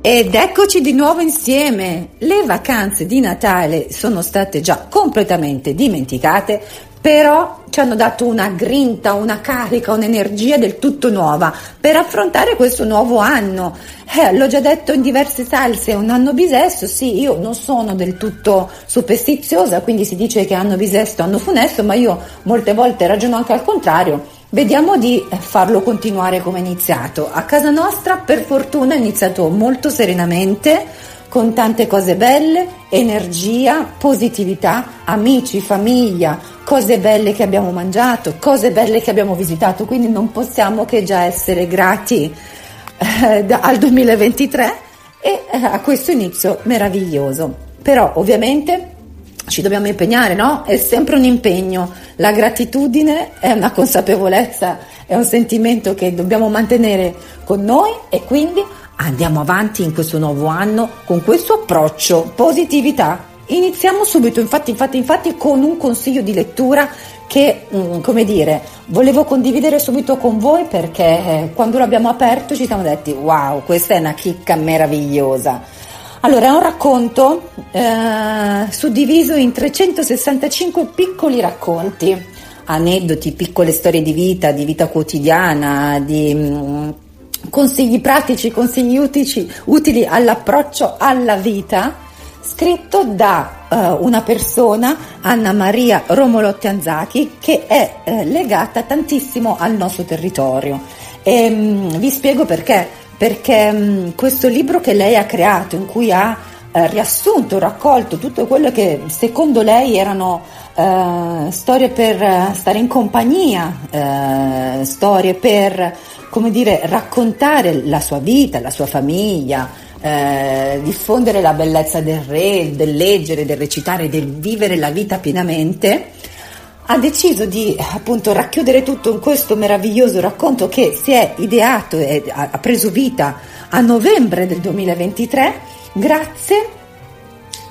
Ed eccoci di nuovo insieme. Le vacanze di Natale sono state già completamente dimenticate, però ci hanno dato una grinta, una carica, un'energia del tutto nuova per affrontare questo nuovo anno. Eh, l'ho già detto in diverse salse, è un anno bisesto, sì, io non sono del tutto superstiziosa, quindi si dice che anno bisesto, anno funesto, ma io molte volte ragiono anche al contrario Vediamo di farlo continuare come è iniziato. A casa nostra, per fortuna, è iniziato molto serenamente, con tante cose belle, energia, positività, amici, famiglia, cose belle che abbiamo mangiato, cose belle che abbiamo visitato, quindi non possiamo che già essere grati eh, al 2023 e eh, a questo inizio meraviglioso. Però ovviamente ci dobbiamo impegnare, no? È sempre un impegno. La gratitudine è una consapevolezza, è un sentimento che dobbiamo mantenere con noi e quindi andiamo avanti in questo nuovo anno con questo approccio, positività. Iniziamo subito, infatti, infatti, infatti, con un consiglio di lettura che, mm, come dire, volevo condividere subito con voi perché eh, quando l'abbiamo aperto ci siamo detti wow, questa è una chicca meravigliosa. Allora, è un racconto eh, suddiviso in 365 piccoli racconti, aneddoti, piccole storie di vita, di vita quotidiana, di mh, mm, consigli pratici, consigli utili, utili all'approccio alla vita, scritto da uh, una persona, Anna Maria Romolotti Anzachi, che è uh, legata tantissimo al nostro territorio. E, um, vi spiego perché perché mh, mm, questo libro che lei ha creato, in cui ha eh, riassunto, raccolto tutto quello che secondo lei erano eh, storie per eh, stare in compagnia, eh, storie per, come dire, raccontare la sua vita, la sua famiglia, eh, diffondere la bellezza del re, del leggere, del recitare, del vivere la vita pienamente ha deciso di appunto racchiudere tutto in questo meraviglioso racconto che si è ideato e ha preso vita a novembre del 2023 grazie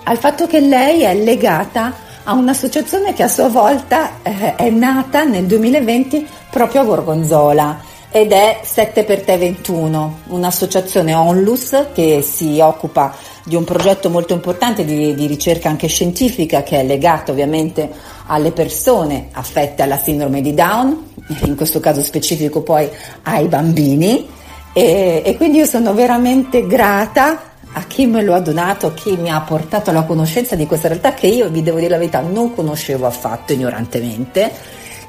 al fatto che lei è legata a un'associazione che a sua volta eh, è nata nel 2020 proprio a Gorgonzola ed è 7 per te 21, un'associazione onlus che si occupa di un progetto molto importante di, di, ricerca anche scientifica che è legato ovviamente alle persone affette alla sindrome di Down, in questo caso specifico poi ai bambini. E, e quindi io sono veramente grata a chi me lo ha donato, a chi mi ha portato alla conoscenza di questa realtà che io vi devo dire la verità non conoscevo affatto ignorantemente.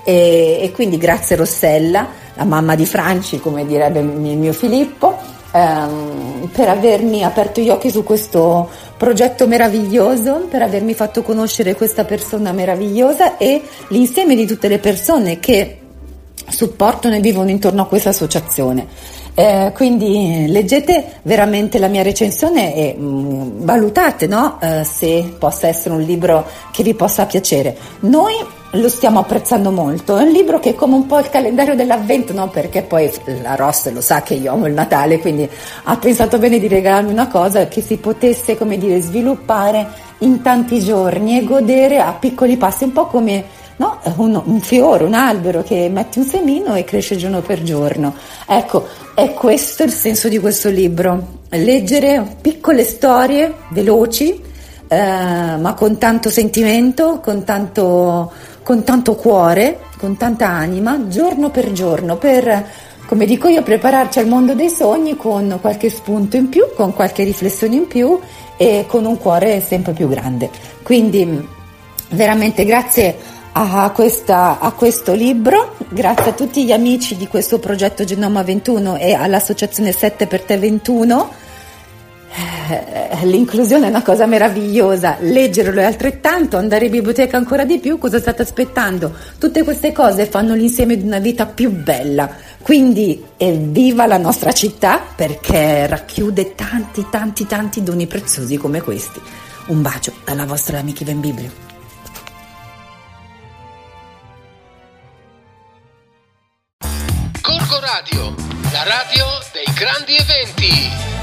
E, e quindi grazie Rossella, la mamma di Franci come direbbe il mio Filippo ehm, per avermi aperto gli occhi su questo progetto meraviglioso, per avermi fatto conoscere questa persona meravigliosa e l'insieme di tutte le persone che supportano e vivono intorno a questa associazione. Eh, quindi leggete veramente la mia recensione e mh, mm, valutate no? eh, se possa essere un libro che vi possa piacere. Noi lo stiamo apprezzando molto, è un libro che è come un po' il calendario dell'avvento, no? perché poi la Ross lo sa che io amo il Natale, quindi ha pensato bene di regalarmi una cosa che si potesse, come dire, sviluppare in tanti giorni e godere a piccoli passi, un po' come no? un, un, fiore, un albero che metti un semino e cresce giorno per giorno. Ecco, è questo il senso di questo libro, leggere piccole storie veloci, eh, ma con tanto sentimento, con tanto con tanto cuore, con tanta anima, giorno per giorno, per, come dico io, prepararci al mondo dei sogni con qualche spunto in più, con qualche riflessione in più e con un cuore sempre più grande. Quindi veramente grazie a, questa, a questo libro, grazie a tutti gli amici di questo progetto Genoma 21 e all'associazione 7 per te 21 eh, l'inclusione è una cosa meravigliosa, leggerlo è altrettanto, andare in biblioteca ancora di più, cosa state aspettando? Tutte queste cose fanno l'insieme di una vita più bella, quindi evviva la nostra città perché racchiude tanti tanti tanti doni preziosi come questi. Un bacio dalla vostra amica Ivan Biblio. Corco Radio, la radio dei grandi eventi.